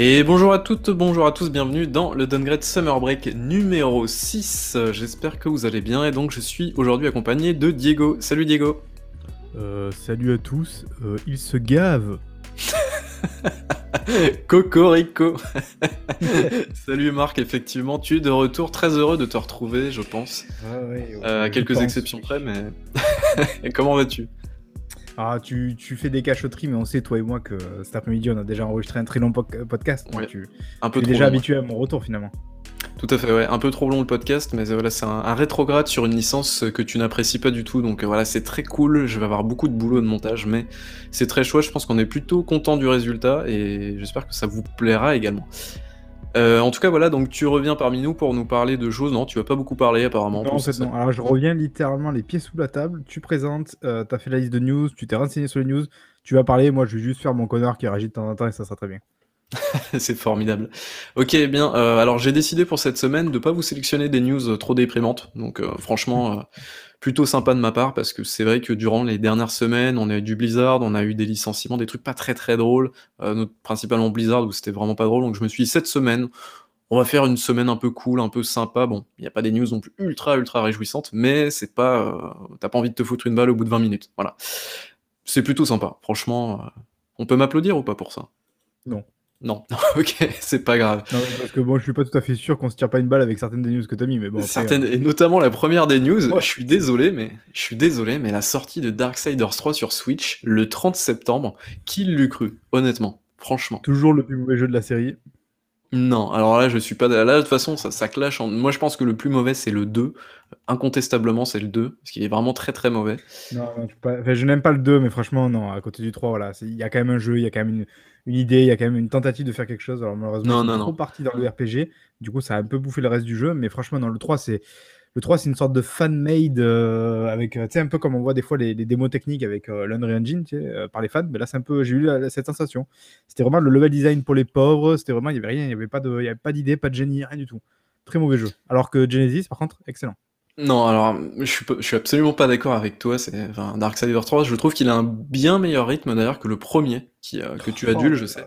Et bonjour à toutes, bonjour à tous, bienvenue dans le Downgrade Summer Break numéro 6. J'espère que vous allez bien et donc je suis aujourd'hui accompagné de Diego. Salut Diego. Euh, salut à tous, euh, il se gave. Cocorico. Salut Marc, effectivement, tu es de retour, très heureux de te retrouver, je pense. Ah Euh, à quelques exceptions près, mais. comment vas-tu? Ah, tu, tu fais des cachotteries, mais on sait, toi et moi, que euh, cet après-midi, on a déjà enregistré un très long po- podcast. donc tu Un peu tu es trop déjà long, habitué à mon retour, finalement. Tout à fait, ouais. Un peu trop long le podcast, mais euh, voilà, c'est un, un rétrograde sur une licence que tu n'apprécies pas du tout. Donc euh, voilà, c'est très cool. Je vais avoir beaucoup de boulot de montage, mais c'est très chouette. Je pense qu'on est plutôt content du résultat et j'espère que ça vous plaira également. Euh, en tout cas, voilà, donc tu reviens parmi nous pour nous parler de choses. Non, tu vas pas beaucoup parler apparemment. Non, en fait, non. Alors, je reviens littéralement les pieds sous la table. Tu présentes, euh, t'as fait la liste de news, tu t'es renseigné sur les news, tu vas parler. Moi, je vais juste faire mon connard qui réagit de temps en temps et ça sera très bien. C'est formidable. Ok, bien. euh, alors j'ai décidé pour cette semaine de pas vous sélectionner des news trop déprimantes. Donc euh, franchement, euh, plutôt sympa de ma part parce que c'est vrai que durant les dernières semaines, on a eu du Blizzard, on a eu des licenciements, des trucs pas très très drôles, principalement Blizzard où c'était vraiment pas drôle. Donc je me suis dit cette semaine, on va faire une semaine un peu cool, un peu sympa. Bon, il n'y a pas des news non plus ultra ultra réjouissantes, mais c'est pas, t'as pas envie de te foutre une balle au bout de 20 minutes. Voilà. C'est plutôt sympa. Franchement, on peut m'applaudir ou pas pour ça? Non. Non, ok, c'est pas grave. Non, mais parce que bon, je suis pas tout à fait sûr qu'on se tire pas une balle avec certaines des news que t'as mis, mais bon. après, Certaines, et notamment la première des news, Ouais. je suis désolé, mais je suis désolé, mais la sortie de Darksiders 3 sur Switch le 30 septembre, qui l'eût cru, honnêtement, franchement. euh, toujours le plus mauvais jeu de la série. Non, alors là, je suis pas. Là, de toute façon, ça, ça clash. en- Moi, je pense que le plus mauvais, c'est le 2. Incontestablement, c'est le 2, parce qu'il est vraiment très très mauvais. Non, non, tu peux pas- enfin, je n'aime pas le 2, mais franchement, non, à côté du 3, voilà. Il y a quand même un jeu, il y a quand même une, une idée, il y a quand même une tentative de faire quelque chose. Alors malheureusement, Non, non, trop non. partis dans le RPG. Du coup, ça a un peu bouffé le reste du jeu. Mais franchement, dans le 3, c'est. Le 3, c'est une sorte de fan-made euh, avec, euh, tu sais, un peu comme on voit des fois les, les démos techniques avec euh, l'Unreal Engine, tu sais, euh, par les fans. Mais là, c'est un peu, j'ai eu la- cette sensation. C'était vraiment le level design pour les pauvres. C'était vraiment, il n'y avait rien, il n'y avait pas de, il y avait pas d'idée, pas de génie, rien du tout. Très mauvais jeu. Alors que Genesis, par contre, excellent. Non, alors, je suis, je suis absolument pas d'accord avec toi. C'est, enfin, Darksiders 3, je trouve qu'il a un bien meilleur rythme d'ailleurs que le premier, qui, euh, que tu adules, je sais.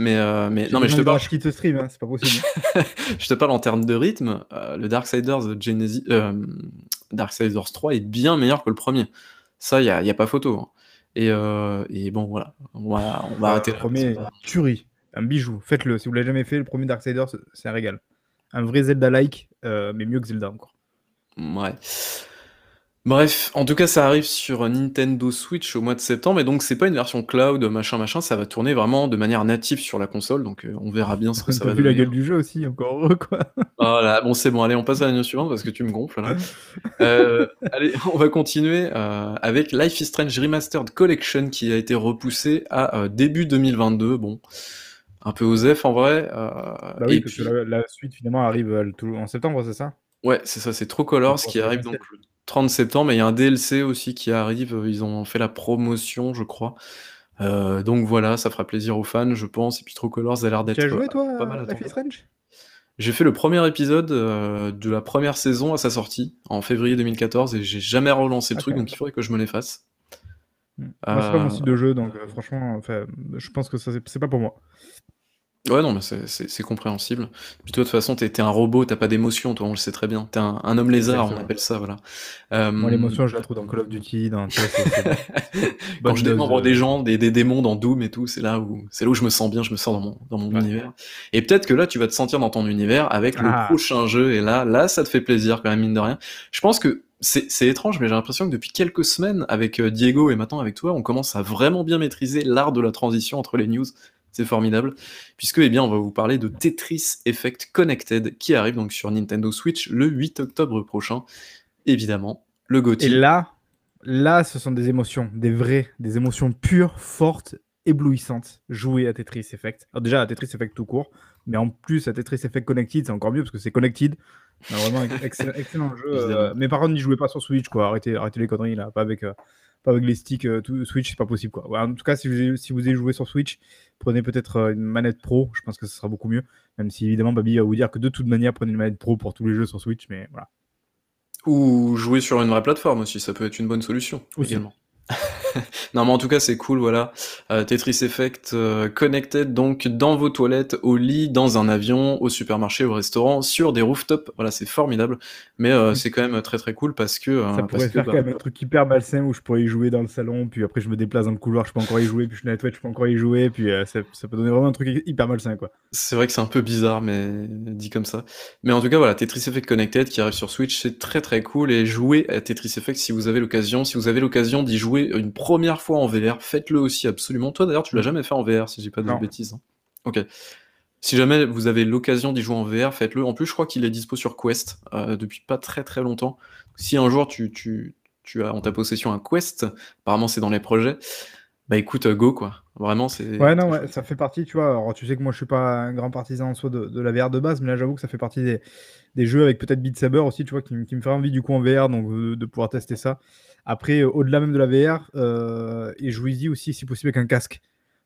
Mais, euh, mais non, mais je te parle, Je quitte stream, hein, c'est pas possible. je te parle en termes de rythme. euh, le Darksiders de Genesis, euh, Darksiders 3 est bien meilleur que le premier. Ça, il y a, y a pas photo. hein. Et, euh, et bon, voilà. On va, on va arrêter Le là. premier, tuerie, un bijou. Faites-le. Si vous l'avez jamais fait, le premier Darksiders, c'est- c'est un régal. Un vrai Zelda-like, euh, mais mieux que Zelda encore. Ouais. Bref, en tout cas, ça arrive sur Nintendo Switch au mois de septembre, et donc c'est pas une version cloud, machin, machin, ça va tourner vraiment de manière native sur la console, donc euh, on verra bien ce que ça va vu la gueule du jeu aussi, encore heureux quoi. Voilà, bon c'est bon, allez, on passe à la news suivante parce que tu me gonfles là. Euh, allez, on va continuer euh, avec Life is Strange Remastered Collection qui a été repoussé à début 2022. Bon, un peu osef en vrai. euh, Bah oui, et parce puis, que la, la suite finalement arrive en septembre, c'est ça? Ouais, c'est ça, c'est True Colors Pour qui arrive donc le 30 septembre. Et il y a un DLC aussi qui arrive. Ils ont fait la promotion, je crois. Euh, donc voilà, ça fera plaisir aux fans, je pense. Et puis True Colors a l'air d'être Tu as joué toi pas mal à Life attendu. is Strange J'ai fait le premier épisode euh, de la première saison à sa sortie en février 2014 et j'ai jamais relancé le Ah, truc donc il faudrait que je me l'efface. Moi, c'est pas mon Euh, style de jeu, donc euh, franchement, je pense que ça c'est pas pour moi. Ouais, non, mais c'est- c'est c'est compréhensible. Puis toi, de toute façon, t'es t'es un robot, t'as pas d'émotion, toi, on le sait très bien. T'es un, un homme lézard, on Exactement. appelle ça, voilà. Euh, Moi, l'émotion, je la trouve dans Call of Duty, dans. Quand je démembre de- des gens, des, des démons dans Doom et tout, c'est là où c'est là où je me sens bien, je me sens dans mon, dans mon Ouais. univers. Et peut-être que là, tu vas te sentir dans ton univers avec le Ah. prochain jeu, et là, là, ça te fait plaisir quand même, mine de rien. Je pense que c'est c'est étrange, mais j'ai l'impression que depuis quelques semaines, avec euh, Diego et maintenant avec toi, on commence à vraiment bien maîtriser l'art de la transition entre les news. C'est formidable, puisque eh bien, on va vous parler de Tetris Effect Connected, qui arrive donc sur Nintendo Switch le 8 octobre prochain. Évidemment, le Et GOTY. là, là, ce sont des émotions, des vraies, des émotions pures, fortes, éblouissantes. Jouer à Tetris Effect. Alors déjà, à Tetris Effect tout court, mais en plus, à Tetris Effect Connected, c'est encore mieux parce que c'est connected. Vraiment, excellent, excellent jeu. euh, mais par contre, n'y jouez pas sur Switch, quoi. Arrêtez, arrêtez les conneries, là. Pas avec, euh, pas avec les sticks euh, tout- Switch, c'est pas possible, quoi. Ouais, en tout cas, si vous, si vous avez joué sur Switch, prenez peut-être euh, une manette pro. Je pense que ce sera beaucoup mieux. Même si, évidemment, Babi va vous dire que de toute manière, prenez une manette pro pour tous les jeux sur Switch, mais voilà. Ou jouer sur une vraie plateforme aussi, ça peut être une bonne solution Aussi. également. non, mais en tout cas, c'est cool, voilà. Euh, Tetris Effect euh, connected, donc dans vos toilettes, au lit, dans un avion, au supermarché, au restaurant, sur des rooftops. Voilà, c'est formidable. Mais euh, Mm. c'est quand même très très cool parce que. Ça parce pourrait que, faire bah, quand même un truc hyper malsain où je pourrais y jouer dans le salon, puis après je me déplace dans le couloir, je peux encore y jouer, puis je suis dans la toilette, je peux encore y jouer, puis ça, ça peut donner vraiment un truc hy- hyper malsain, quoi. C'est vrai que c'est un peu bizarre, mais dit comme ça. Mais en tout cas, voilà, Tetris Effect Connected qui arrive sur Switch, c'est très très cool. Et jouez à Tetris Effect si vous avez l'occasion. Si vous avez l'occasion d'y jouer une première fois en VR, faites-le aussi absolument. Toi d'ailleurs, tu l'as jamais fait en VR, si j'ai pas de Non. bêtises. hein. Ok. Si jamais vous avez l'occasion d'y jouer en VR, faites-le. En plus, je crois qu'il est dispo sur Quest euh, depuis pas très très longtemps. Si un jour tu, tu, tu as en ta possession un Quest, apparemment c'est dans les projets, bah écoute, euh, go quoi. Vraiment, c'est. Ouais, non, ouais, ça fait partie, tu vois. Alors, tu sais que moi, je suis pas un grand partisan en soi de, de la VR de base, mais là, j'avoue que ça fait partie des, des jeux avec peut-être Beat Saber aussi, tu vois, qui, qui me fait envie du coup en VR, donc de pouvoir tester ça. Après, euh, au-delà même de la VR, euh, et jouez-y aussi, si possible, avec un casque.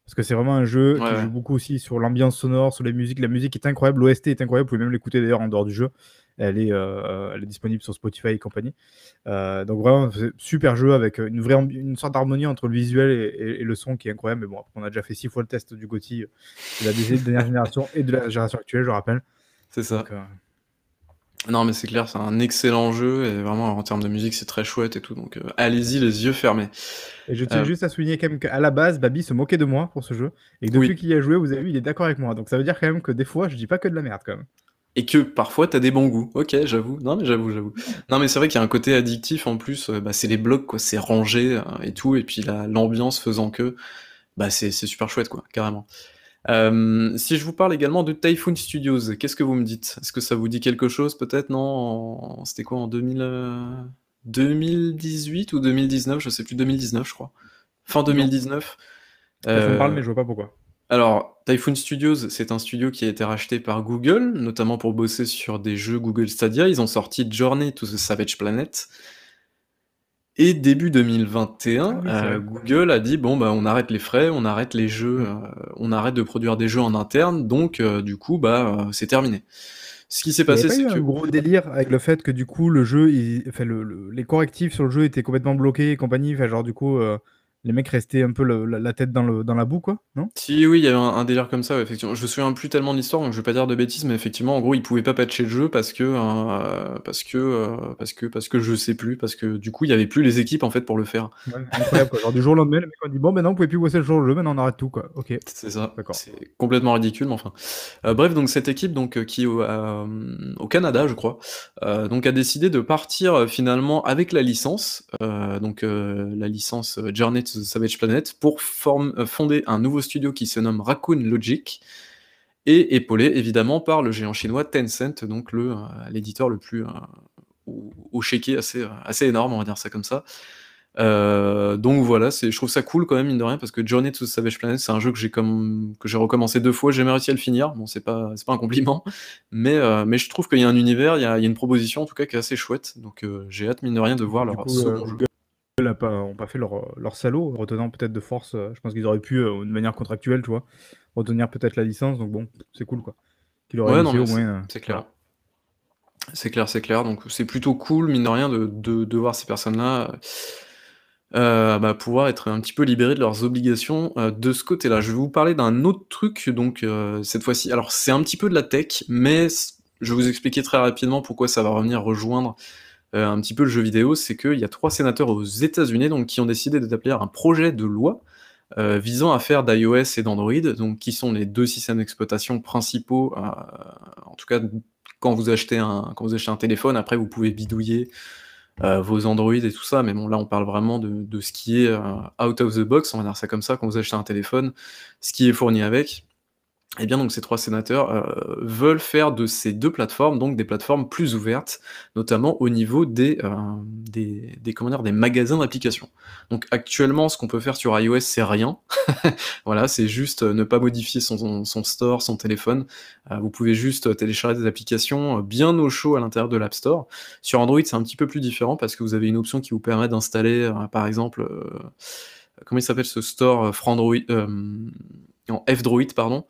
Parce que c'est vraiment un jeu Ouais, qui ouais. joue beaucoup aussi sur l'ambiance sonore, sur les musiques. La musique est incroyable, l'OST est incroyable, vous pouvez même l'écouter d'ailleurs en dehors du jeu. Elle est, euh, elle est disponible sur Spotify et compagnie. Euh, donc vraiment, c'est super jeu avec une vraie une sorte d'harmonie entre le visuel et, et- et le son qui est incroyable. Mais bon, après, on a déjà fait six fois le test du euh, de la dernière génération et de la génération actuelle, je rappelle. C'est ça. Donc, Non, mais c'est clair, c'est un excellent jeu et vraiment en termes de musique, c'est très chouette et tout. Donc euh, allez-y, les yeux fermés. Et je tiens Euh, juste à souligner quand même qu'à la base, Babi se moquait de moi pour ce jeu. Et que depuis Oui. qu'il y a joué, vous avez vu, il est d'accord avec moi. Donc ça veut dire quand même que des fois, je dis pas que de la merde quand même. Et que parfois t'as des bons goûts. Ok, j'avoue. Non, mais j'avoue, j'avoue. Non, mais c'est vrai qu'il y a un côté addictif en plus. euh, bah, c'est les blocs, quoi. C'est rangé euh, et tout. Et puis la- l'ambiance faisant que, bah, c'est c'est super chouette, quoi, carrément. Euh, si je vous parle également de Typhoon Studios, qu'est-ce que vous me dites? Est-ce que ça vous dit quelque chose, peut-être? Non? C'était quoi en 2000, euh, 2018 ou 2019? Je sais plus. 2019, je crois. Fin Non. 2019. Ça me parle, Euh, mais je vois pas pourquoi. Alors, Typhoon Studios, c'est un studio qui a été racheté par Google, notamment pour bosser sur des jeux Google Stadia. Ils ont sorti Journey to the Savage Planet. Et début 2021, Ah oui, euh. Google a dit bon bah on arrête les frais, on arrête les jeux, euh, on arrête de produire des jeux en interne, donc euh, du coup bah euh, c'est terminé. Ce qui s'est passé, pas c'est eu un que gros délire avec le fait que du coup le jeu, il- enfin, le- le- les correctifs sur le jeu étaient complètement bloqués et compagnie. Enfin, genre du coup, euh, les mecs restaient un peu le- la, la tête dans, le, dans la boue, quoi, non? Si, oui, il y avait un, un délire comme ça, ouais, effectivement. Je me souviens plus tellement de l'histoire, donc je vais pas dire de bêtises, mais effectivement, en gros, ils pouvaient pas patcher le jeu parce que, euh, parce que, euh, parce que, parce que je sais plus, parce que du coup, il y avait plus les équipes en fait pour le faire. Ouais, Incroyable, quoi. Genre du jour au lendemain, le mec a dit bon, maintenant vous pouvez plus bosser le jour le jeu, maintenant on arrête tout, quoi. Ok, C'est ça. d'accord. C'est complètement ridicule, mais enfin. Euh, bref, donc cette équipe, donc euh, qui au, au Canada, je crois, donc a décidé de partir finalement avec la licence, donc la licence Journey Savage Planet, pour form- euh, fonder un nouveau studio qui se nomme Raccoon Logic. et épaulé évidemment par le géant chinois Tencent, donc le, euh, l'éditeur le plus euh, au, au chéquier assez, assez énorme, on va dire ça comme ça. Euh, donc voilà, c'est, je trouve ça cool quand même, mine de rien, parce que Journey to the Savage Planet, c'est un jeu que j'ai, comme, que j'ai recommencé deux fois, j'ai jamais réussi à le finir. Bon, c'est pas, c'est pas un compliment, mais, euh, mais je trouve qu'il y a un univers, il y a, il y a une proposition en tout cas qui est assez chouette. Donc euh, j'ai hâte, mine de rien, de voir Du leur coup, second jeu. A pas, ont pas fait leur, leur salaud, retenant peut-être de force. euh, je pense qu'ils auraient pu, euh, de manière contractuelle, tu vois, retenir peut-être la licence. Donc bon, c'est cool, quoi. Qu'il aurait Ouais, non, au moins. euh, c'est clair. C'est clair, c'est clair. Donc c'est plutôt cool, mine de rien, de, de, de voir ces personnes-là euh, bah, pouvoir être un petit peu libérées de leurs obligations euh, de ce côté-là. Je vais vous parler d'un autre truc, donc euh, cette fois-ci. Alors c'est un petit peu de la tech, mais je vais vous expliquer très rapidement pourquoi ça va revenir rejoindre euh, un petit peu le jeu vidéo. C'est qu'il y a trois sénateurs aux États-Unis qui ont décidé d'établir un projet de loi euh, visant à faire d'iOS et d'Android, qui sont les deux systèmes d'exploitation principaux, euh, en tout cas quand vous achetez un téléphone, après vous pouvez bidouiller vos Android et tout ça, mais bon là on parle vraiment de, de ce qui est out of the box, on va dire ça comme ça, quand vous achetez un téléphone, ce qui est fourni avec. Et bien donc ces trois sénateurs euh, veulent faire de ces deux plateformes donc des plateformes plus ouvertes, notamment au niveau des, euh, des, des, comment dire, des magasins d'applications. Donc actuellement ce qu'on peut faire sur iOS c'est rien, voilà c'est juste euh, ne pas modifier son, son store, son téléphone, Euh, vous pouvez juste télécharger des applications euh, bien au chaud à l'intérieur de l'App Store. Sur Android c'est un petit peu plus différent parce que vous avez une option qui vous permet d'installer euh, par exemple, euh, comment il s'appelle ce store euh, Frandroid, euh, en F-Droid pardon,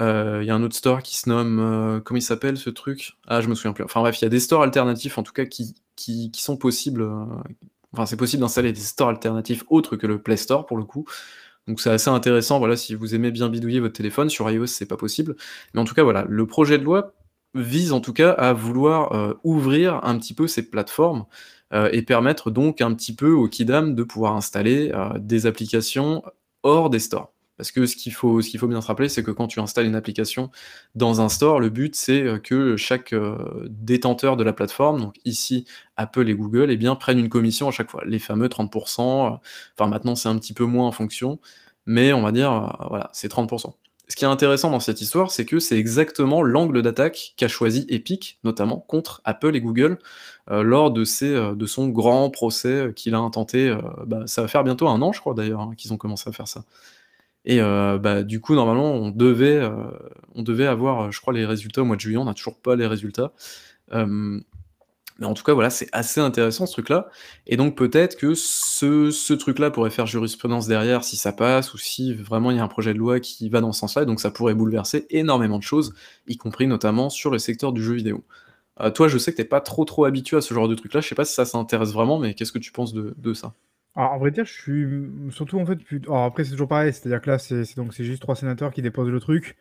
il euh, y a un autre store qui se nomme. Euh, comment il s'appelle ce truc? Ah, je me souviens plus. Enfin bref, il y a des stores alternatifs en tout cas qui, qui, sont possibles. Euh, enfin c'est possible d'installer des stores alternatifs autres que le Play Store pour le coup. Donc c'est assez intéressant, voilà, si vous aimez bien bidouiller votre téléphone, sur iOS c'est pas possible. Mais en tout cas voilà, le projet de loi vise en tout cas à vouloir ouvrir un petit peu ces plateformes et permettre donc un petit peu aux Kidam de pouvoir installer des applications hors des stores. Parce que ce qu'il faut, bien se rappeler, c'est que quand tu installes une application dans un store, le but c'est que chaque détenteur de la plateforme, donc ici Apple et Google, eh bien, prennent une commission à chaque fois. Les fameux 30%, enfin maintenant c'est un petit peu moins en fonction, mais on va dire, voilà, c'est 30% ce qui est intéressant dans cette histoire, c'est que c'est exactement l'angle d'attaque qu'a choisi Epic, notamment contre Apple et Google, euh, lors de, euh, son grand procès qu'il a intenté. Euh, bah, ça va faire bientôt un an, je crois d'ailleurs, hein, qu'ils ont commencé à faire ça. Et bah, du coup, normalement, on devait, on devait avoir, je crois, les résultats au mois de juillet. On n'a toujours pas les résultats. Mais en tout cas, voilà, c'est assez intéressant ce truc-là. Et donc peut-être que ce, truc-là pourrait faire jurisprudence derrière si ça passe, ou si vraiment il y a un projet de loi qui va dans ce sens-là, donc ça pourrait bouleverser énormément de choses, y compris notamment sur le secteur du jeu vidéo. Euh, toi, je sais que t'es pas trop trop habitué à ce genre de truc-là, je sais pas si ça s'intéresse vraiment, mais qu'est-ce que tu penses de ça? Alors, en vrai dire, je suis surtout en fait. Alors, après, c'est toujours pareil, c'est-à-dire que là, c'est donc c'est juste trois sénateurs qui déposent le truc.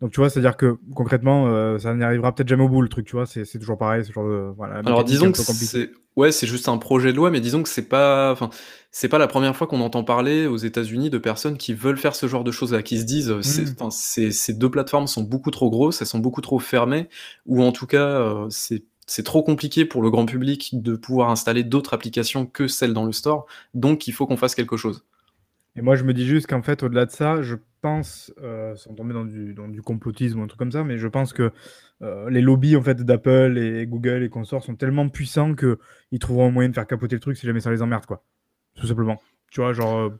Donc tu vois, c'est-à-dire que concrètement, euh, ça n'arrivera peut-être jamais au bout le truc, tu vois, c'est toujours pareil, ce genre de voilà. Alors disons que c'est ouais, c'est juste un projet de loi, mais disons que c'est pas, enfin, c'est pas la première fois qu'on entend parler aux États-Unis de personnes qui veulent faire ce genre de choses là, qui se disent, mmh. ces deux plateformes sont beaucoup trop grosses, elles sont beaucoup trop fermées, ou en tout cas, euh, c'est trop compliqué pour le grand public de pouvoir installer d'autres applications que celles dans le store, donc il faut qu'on fasse quelque chose. Et moi, je me dis juste qu'en fait, au-delà de ça, je pense, euh, sans tomber dans du, dans du complotisme ou un truc comme ça, mais je pense que euh, les lobbies en fait d'Apple et Google et consorts sont tellement puissants qu'ils trouveront un moyen de faire capoter le truc si jamais ça les emmerde, quoi. Tout simplement. Tu vois, genre. Euh,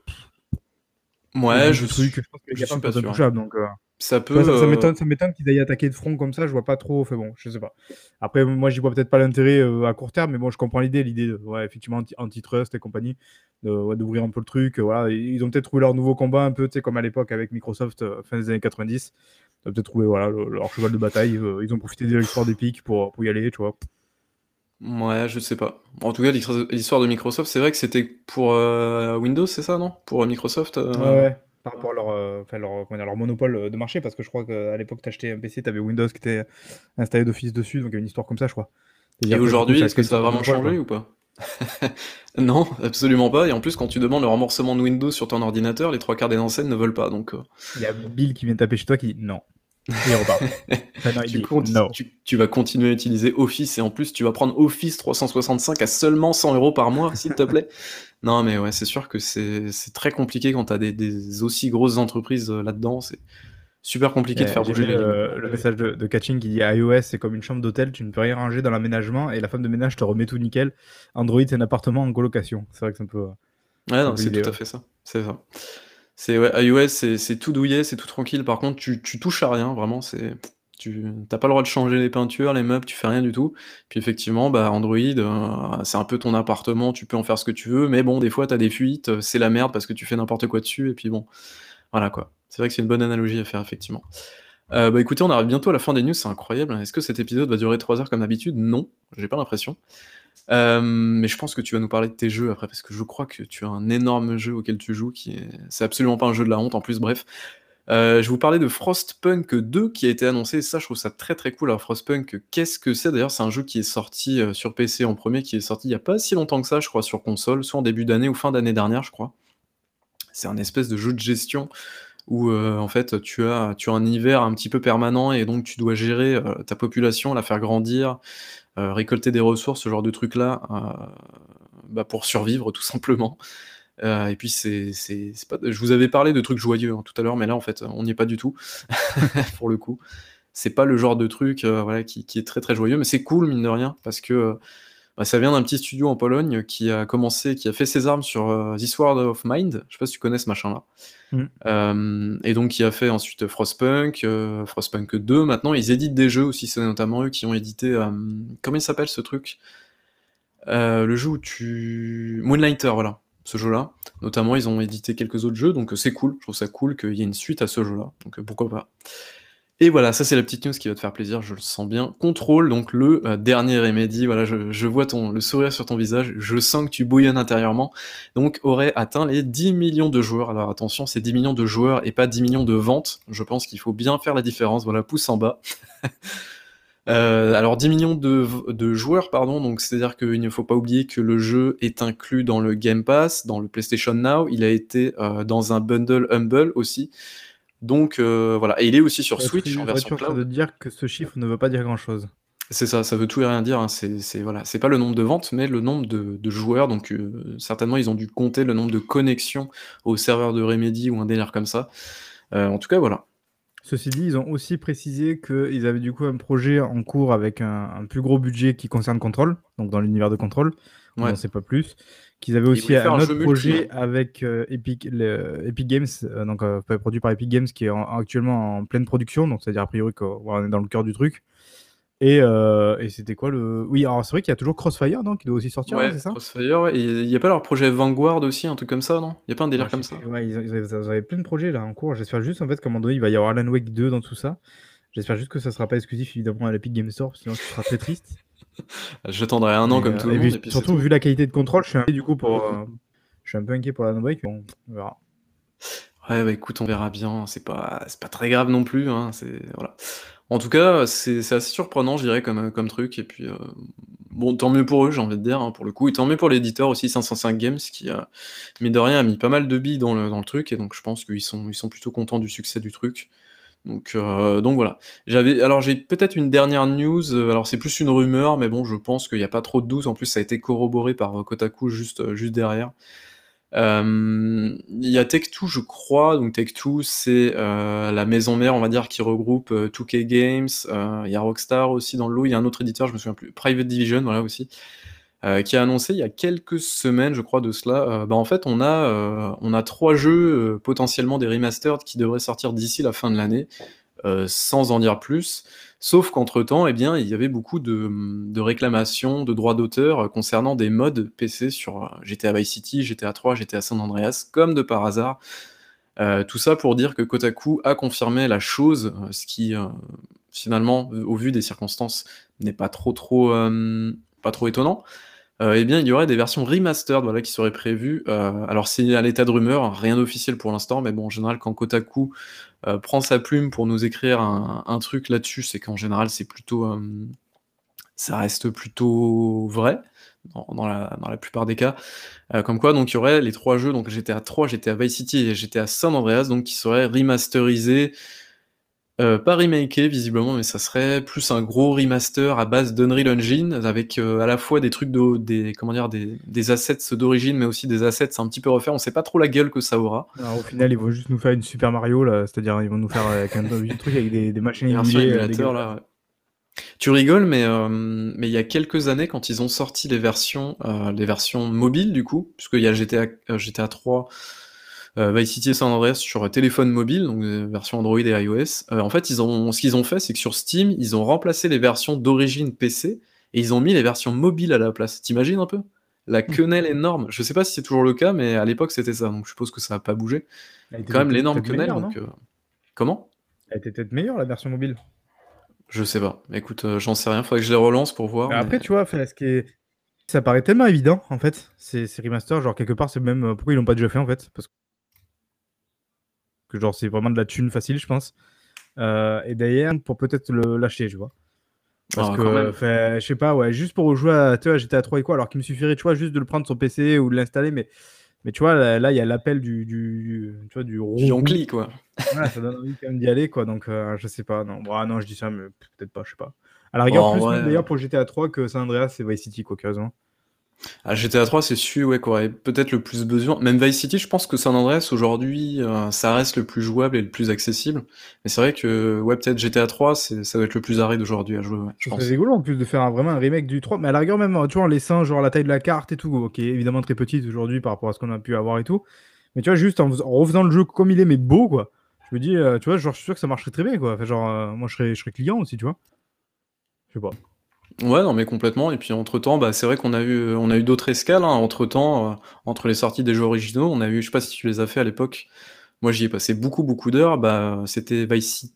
ouais, je, suis, je pense pas sûr. donc, ça peut. Ça, euh, ça m'étonne qu'ils aillent attaquer de front comme ça. Je vois pas trop. Fait bon, je sais pas. Après, moi, j'y vois peut-être pas l'intérêt euh, à court terme, mais bon, je comprends l'idée. L'idée, de, ouais, effectivement, antitrust et compagnie, d'ouvrir un peu le truc. Voilà, ils ont peut-être trouvé leur nouveau combat un peu, tu sais, comme à l'époque avec Microsoft euh, fin des années 90. Ils ont peut-être trouvé voilà leur cheval de bataille. ils ont profité de l'histoire d'Epic pour, pour y aller, tu vois. Ouais, je sais pas. En tout cas, l'histoire de Microsoft, c'est vrai que c'était pour Windows, c'est ça, non? Pour Microsoft. Ouais, ouais par rapport à leur, euh, leur, leur monopole euh, de marché, parce que je crois qu'à l'époque, tu achetais un PC, tu avais Windows qui était installé d'office dessus, donc il y a une histoire comme ça, je crois. Et aujourd'hui, est-ce que ça a vraiment changé ou pas Non, absolument pas. Et en plus, quand tu demandes le remboursement de Windows sur ton ordinateur, les trois quarts des enseignes ne veulent pas. Donc, euh. il y a Bill qui vient taper chez toi qui dit non. tu, vas continuer à utiliser Office et en plus tu vas prendre Office 365 à seulement 100 euros par mois, s'il te plaît. non, mais ouais, c'est sûr que c'est très compliqué quand tu as des, aussi grosses entreprises euh, là-dedans. C'est super compliqué de faire bouger les le, le message de, de, Catching qui dit iOS c'est comme une chambre d'hôtel, tu ne peux rien ranger dans l'aménagement et la femme de ménage te remet tout nickel. Android c'est un appartement en colocation. C'est vrai que c'est un peu. Ouais, non, c'est tout à fait ça. C'est ça. C'est ouais, iOS, c'est tout douillet, c'est tout tranquille. Par contre, tu, tu touches à rien, vraiment. C'est tu t'as pas le droit de changer les peintures, les meubles, tu fais rien du tout. Puis effectivement, bah Android, euh, c'est un peu ton appartement, tu peux en faire ce que tu veux, mais bon, des fois t'as des fuites, euh, c'est la merde parce que tu fais n'importe quoi dessus, et puis bon, voilà quoi. C'est vrai que c'est une bonne analogie à faire effectivement. Euh, bah écoutez, on arrive bientôt à la fin des news, c'est incroyable. Est-ce que cet épisode va durer 3 heures comme d'habitude? Non, j'ai pas l'impression. Mais je pense que tu vas nous parler de tes jeux après, parce que je crois que tu as un énorme jeu auquel tu joues, qui est... C'est absolument pas un jeu de la honte en plus, bref. Euh, je vous parlais de Frostpunk 2 qui a été annoncé, ça je trouve ça très très cool. Alors Frostpunk, qu'est-ce que c'est? D'ailleurs c'est un jeu qui est sorti euh, sur PC en premier, qui est sorti il n'y a pas si longtemps que ça, je crois, sur console, soit en début d'année ou fin d'année dernière, je crois. C'est un espèce de jeu de gestion où en fait tu as, un hiver un petit peu permanent et donc tu dois gérer ta population, la faire grandir, euh, récolter des ressources, ce genre de trucs-là, euh, bah, pour survivre tout simplement. Euh, et puis c'est, c'est, pas... je vous avais parlé de trucs joyeux hein, tout à l'heure, mais là en fait on n'y est pas du tout pour le coup. C'est pas le genre de truc voilà, qui, qui, est très très joyeux, mais c'est cool mine de rien parce que bah, ça vient d'un petit studio en Pologne qui a commencé, qui a fait ses armes sur euh, This World of Mind. Je sais pas si tu connais ce machin-là. Mm. Euh, et donc qui a fait ensuite Frostpunk, euh, Frostpunk 2. Maintenant, ils éditent des jeux aussi. C'est notamment eux qui ont édité. comment il s'appelle ce truc? Le jeu où tu. Moonlighter, voilà. Ce jeu-là. Notamment, ils ont édité quelques autres jeux. Donc c'est cool. Je trouve ça cool qu'il y ait une suite à ce jeu-là. Donc pourquoi pas. Et voilà, ça c'est la petite news qui va te faire plaisir, je le sens bien. Contrôle, donc le euh, dernier Remedy, voilà, je, je, vois ton, le sourire sur ton visage, je sens que tu bouillonnes intérieurement, donc aurait atteint les 10 millions de joueurs. Alors attention, c'est 10 millions de joueurs et pas 10 millions de ventes, je pense qu'il faut bien faire la différence, voilà, pouce en bas. euh, alors 10 millions de, de joueurs, pardon, donc c'est-à-dire qu'il ne faut pas oublier que le jeu est inclus dans le Game Pass, dans le PlayStation Now, il a été euh, dans un bundle Humble aussi, donc euh, voilà, et il est aussi sur Switch en version cloud. de dire que ce chiffre ne veut pas dire grand-chose. C'est ça, ça veut tout et rien dire. Hein. C'est voilà, c'est pas le nombre de ventes, mais le nombre de, de joueurs. Donc certainement, ils ont dû compter le nombre de connexions au serveur de Remedy ou un délire comme ça. En tout cas, voilà. Ceci dit, ils ont aussi précisé qu'ils avaient du coup un projet en cours avec un, un plus gros budget qui concerne Control, donc dans l'univers de Control. On n'en sait pas plus qu'ils avaient aussi un, autre projet hein. avec euh, Epic, Epic Games, euh, donc euh, produit par Epic Games, qui est actuellement en pleine production, donc c'est-à-dire a priori qu'on est dans le cœur du truc. Et, et c'était quoi le. Oui, alors c'est vrai qu'il y a toujours Crossfire, non Qui doit aussi sortir, ouais, c'est ça? Crossfire, ouais. Il n'y a pas leur projet Vanguard aussi, un truc comme ça, non? Il n'y a pas un délire comme ça Ouais, ils, avaient, plein de projets là en cours. J'espère juste en fait qu'à un moment donné, il va y avoir Alan Wake 2 dans tout ça. J'espère juste que ça sera pas exclusif évidemment à l'Epic Game Store, sinon ce sera très triste. J'attendrai un an comme tout le monde. Et puis, surtout, vu la qualité de contrôle, je suis un peu, du coup, pour, euh, je suis un peu inquiet pour la Wake, mais on verra. Ouais, bah écoute, on verra bien. C'est pas, c'est pas très grave non plus. Hein. C'est voilà. En tout cas, c'est assez surprenant, je dirais, comme, comme truc. Et puis, euh, bon, tant mieux pour eux, j'ai envie de dire, hein, pour le coup. Et tant mieux pour l'éditeur aussi, 505 Games, qui, a, mis de rien, a mis pas mal de billes dans le, truc. Et donc, je pense qu'ils sont, ils sont plutôt contents du succès du truc. Donc, euh, donc voilà. J'avais, alors j'ai peut-être une dernière news. Euh, alors c'est plus une rumeur, mais bon, je pense qu'il n'y a pas trop de doute. En plus, ça a été corroboré par euh, Kotaku juste, juste derrière. Il y a Tech2, je crois. Donc Tech2, c'est la maison mère, on va dire, qui regroupe 2K Games. Il y a Rockstar aussi dans le lot. Il y a un autre éditeur, je me souviens plus. Private Division, voilà aussi. Euh, qui a annoncé il y a quelques semaines, je crois, de cela. Euh, bah, en fait, on a, euh, on a trois jeux potentiellement des remastered qui devraient sortir d'ici la fin de l'année, sans en dire plus. Sauf qu'entre-temps, eh il y avait beaucoup de, réclamations de droits d'auteur concernant des modes PC sur GTA Vice City, GTA 3, GTA San Andreas, comme de par hasard. tout ça pour dire que Kotaku a confirmé la chose, ce qui finalement, au vu des circonstances, n'est pas trop étonnant. Euh, eh bien, il y aurait des versions remastered voilà, qui seraient prévues. Euh, alors, c'est à l'état de rumeur, rien d'officiel pour l'instant, mais bon, en général, quand Kotaku euh, prend sa plume pour nous écrire un, truc là-dessus, c'est qu'en général, c'est plutôt. ça reste plutôt vrai. Dans, la, plupart des cas. comme quoi, donc il y aurait les trois jeux, donc GTA 3, GTA Vice City et GTA San Andreas, donc qui seraient remasterisés euh, pas remaké visiblement, mais ça serait plus un gros remaster à base d'Unreal Engine avec euh, à la fois des trucs de, des comment dire des, des assets d'origine, mais aussi des assets un petit peu refaits. On sait pas trop la gueule que ça aura. Alors, au final, ils vont juste nous faire une Super Mario là, c'est-à-dire ils vont nous faire avec un, truc avec des, des machines émulateurs là. Tu rigoles, mais euh, mais il y a quelques années, quand ils ont sorti les versions les versions mobiles du coup, puisqu'il y a GTA GTA 3 euh, Vice City et San Andreas sur téléphone mobile, donc euh, version Android et iOS. Euh, en fait, ils ont, ce qu'ils ont fait, c'est que sur Steam, ils ont remplacé les versions d'origine PC et ils ont mis les versions mobiles à la place. T'imagines un peu? La hmm. quenelle énorme. Je sais pas si c'est toujours le cas, mais à l'époque c'était ça, donc je suppose que ça n'a pas bougé. Quand même l'énorme quenelle. donc, Comment? Elle était peut-être meilleure la version mobile. Je sais pas. Écoute, j'en sais rien. Faudrait que je les relance pour voir. Après, tu vois, ce qui est... ça paraît tellement évident en fait. Ces, ces remasters, genre quelque part, c'est même pourquoi ils l'ont pas déjà fait en fait? Parce que que genre c'est vraiment de la thune facile, je pense. Euh, et d'ailleurs, pour peut-être le lâcher, je vois. Parce ah, que, je sais pas, ouais, juste pour jouer à, tu vois, GTA 3 et quoi, alors qu'il me suffirait, tu vois, juste de le prendre sur PC ou de l'installer, mais, mais tu vois, là, il y a l'appel du, du, tu vois, du Du quoi. Ça donne envie quand même d'y aller, quoi, donc euh, je sais pas, non, bon, ah, non, je dis ça, mais peut-être pas, je sais pas. À la rigueur, plus d'ailleurs pour GTA 3 que San Andreas et Vice City, quoi, curieusement. Ah, GTA 3, c'est celui ouais, quoi, peut-être le plus besoin. Même Vice City, je pense que San Andreas aujourd'hui, euh, ça reste le plus jouable et le plus accessible. Mais c'est vrai que ouais, peut-être GTA 3, ça doit être le plus aride aujourd'hui à jouer. C'est rigolo en plus de faire vraiment un remake du 3, mais à la rigueur même, tu vois, en laissant genre la taille de la carte et tout, qui est évidemment très petite aujourd'hui par rapport à ce qu'on a pu avoir et tout. Mais tu vois, juste en, refaisant le jeu comme il est, mais beau, quoi. Je me dis, euh, tu vois, genre, je suis sûr que ça marcherait très bien, quoi. Enfin, genre, euh, moi, je serais, je serais client aussi, tu vois. Je sais pas. Ouais, non, mais complètement. Et puis entre-temps, bah, c'est vrai qu'on a eu, on a eu d'autres escales. Hein. Entre-temps, euh, entre les sorties des jeux originaux, on a eu, je sais pas si tu les as fait à l'époque. moi j'y ai passé beaucoup beaucoup d'heures. Bah, c'était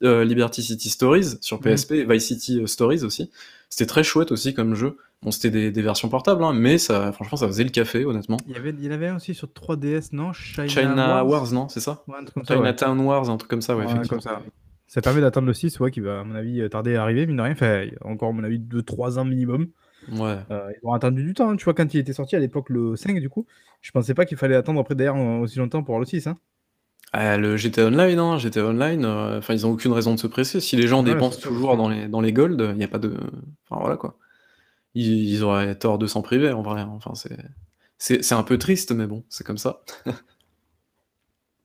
euh, Liberty City Stories sur PSP, Vice City Stories aussi. C'était très chouette aussi comme jeu. Bon, c'était des, versions portables, hein, mais ça, franchement, ça faisait le café, honnêtement. Il y avait, il y avait aussi sur 3DS, non? China, Wars? non, c'est ça? China Town Wars, un truc comme ça, ouais, Comme ça. Ça. permet d'attendre le 6, ouais, qui va, à mon avis, tarder à arriver, mine de rien. Fait encore, à mon avis, 2-3 ans minimum. Ouais. Euh, ils ont attendu du temps, hein. tu vois, quand il était sorti à l'époque, le 5, du coup, je pensais pas qu'il fallait attendre après d'ailleurs aussi longtemps pour le 6. Hein. Ah, le GTA Online, hein, GTA Online, euh, enfin, ils ont aucune raison de se presser. Si les gens dépensent toujours dans les, dans les gold, il n'y a pas de. Enfin, voilà quoi ils, auraient tort de s'en priver en vrai. Hein. Enfin, c'est, c'est, un peu triste, mais bon, c'est comme ça.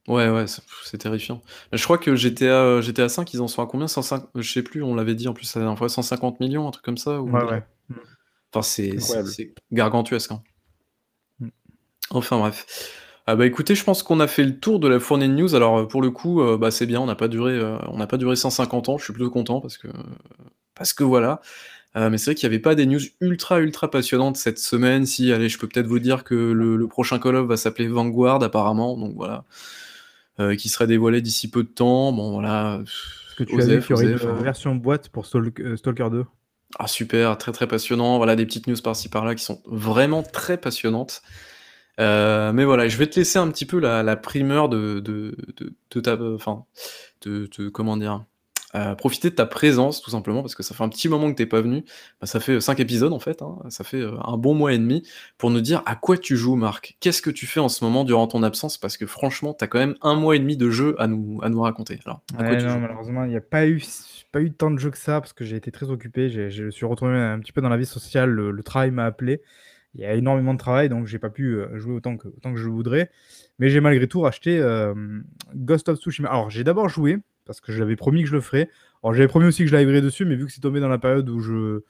ouais, ouais, c'est, terrifiant. Je crois que GTA, GTA 5, ils en sont à combien? 105, Je sais plus, on l'avait dit en plus la dernière fois, 150 millions, un truc comme ça ou... Ouais, ouais. Enfin, c'est, gargantuesque. Hein. Mm. Enfin, bref. Ah bah écoutez, je pense qu'on a fait le tour de la fournée de news. Alors pour le coup, euh, bah c'est bien, on n'a pas duré, euh, on n'a pas duré 150 ans. Je suis plutôt content parce que parce que voilà. Euh, mais c'est vrai qu'il n'y avait pas des news ultra ultra passionnantes cette semaine. Si, allez, je peux peut-être vous dire que le, prochain Call of va s'appeler Vanguard apparemment, donc voilà, euh, qui serait dévoilé d'ici peu de temps. Bon voilà. Est-ce que tu as vu qu'il y aurait une hein. version boîte pour euh, Stalker 2 Ah super, très très passionnant. Voilà des petites news par-ci par-là qui sont vraiment très passionnantes. mais voilà, je vais te laisser un petit peu la, primeur de, de, de, ta, enfin, de, comment dire, profiter de ta présence, tout simplement, parce que ça fait un petit moment que t'es pas venu. Bah, ça fait 5 épisodes, en fait, hein. ça fait euh, un bon mois et demi, pour nous dire à quoi tu joues, Marc. Qu'est-ce que tu fais en ce moment durant ton absence? Parce que franchement, t'as quand même un mois et demi de jeu à nous, à nous raconter. Alors, non, malheureusement, il n'y a pas eu, pas eu tant de jeux que ça, parce que j'ai été très occupé. Je suis retrouvé un petit peu dans la vie sociale, le, travail m'a appelé. Il y a énormément de travail, donc j'ai pas pu euh, jouer autant que, autant que je voudrais. Mais j'ai malgré tout racheté euh, Ghost of Tsushima. Alors, j'ai d'abord joué, parce que je l'avais promis que je le ferais. Alors j'avais promis aussi que je l'arriverais dessus, mais vu que c'est tombé dans la période où je,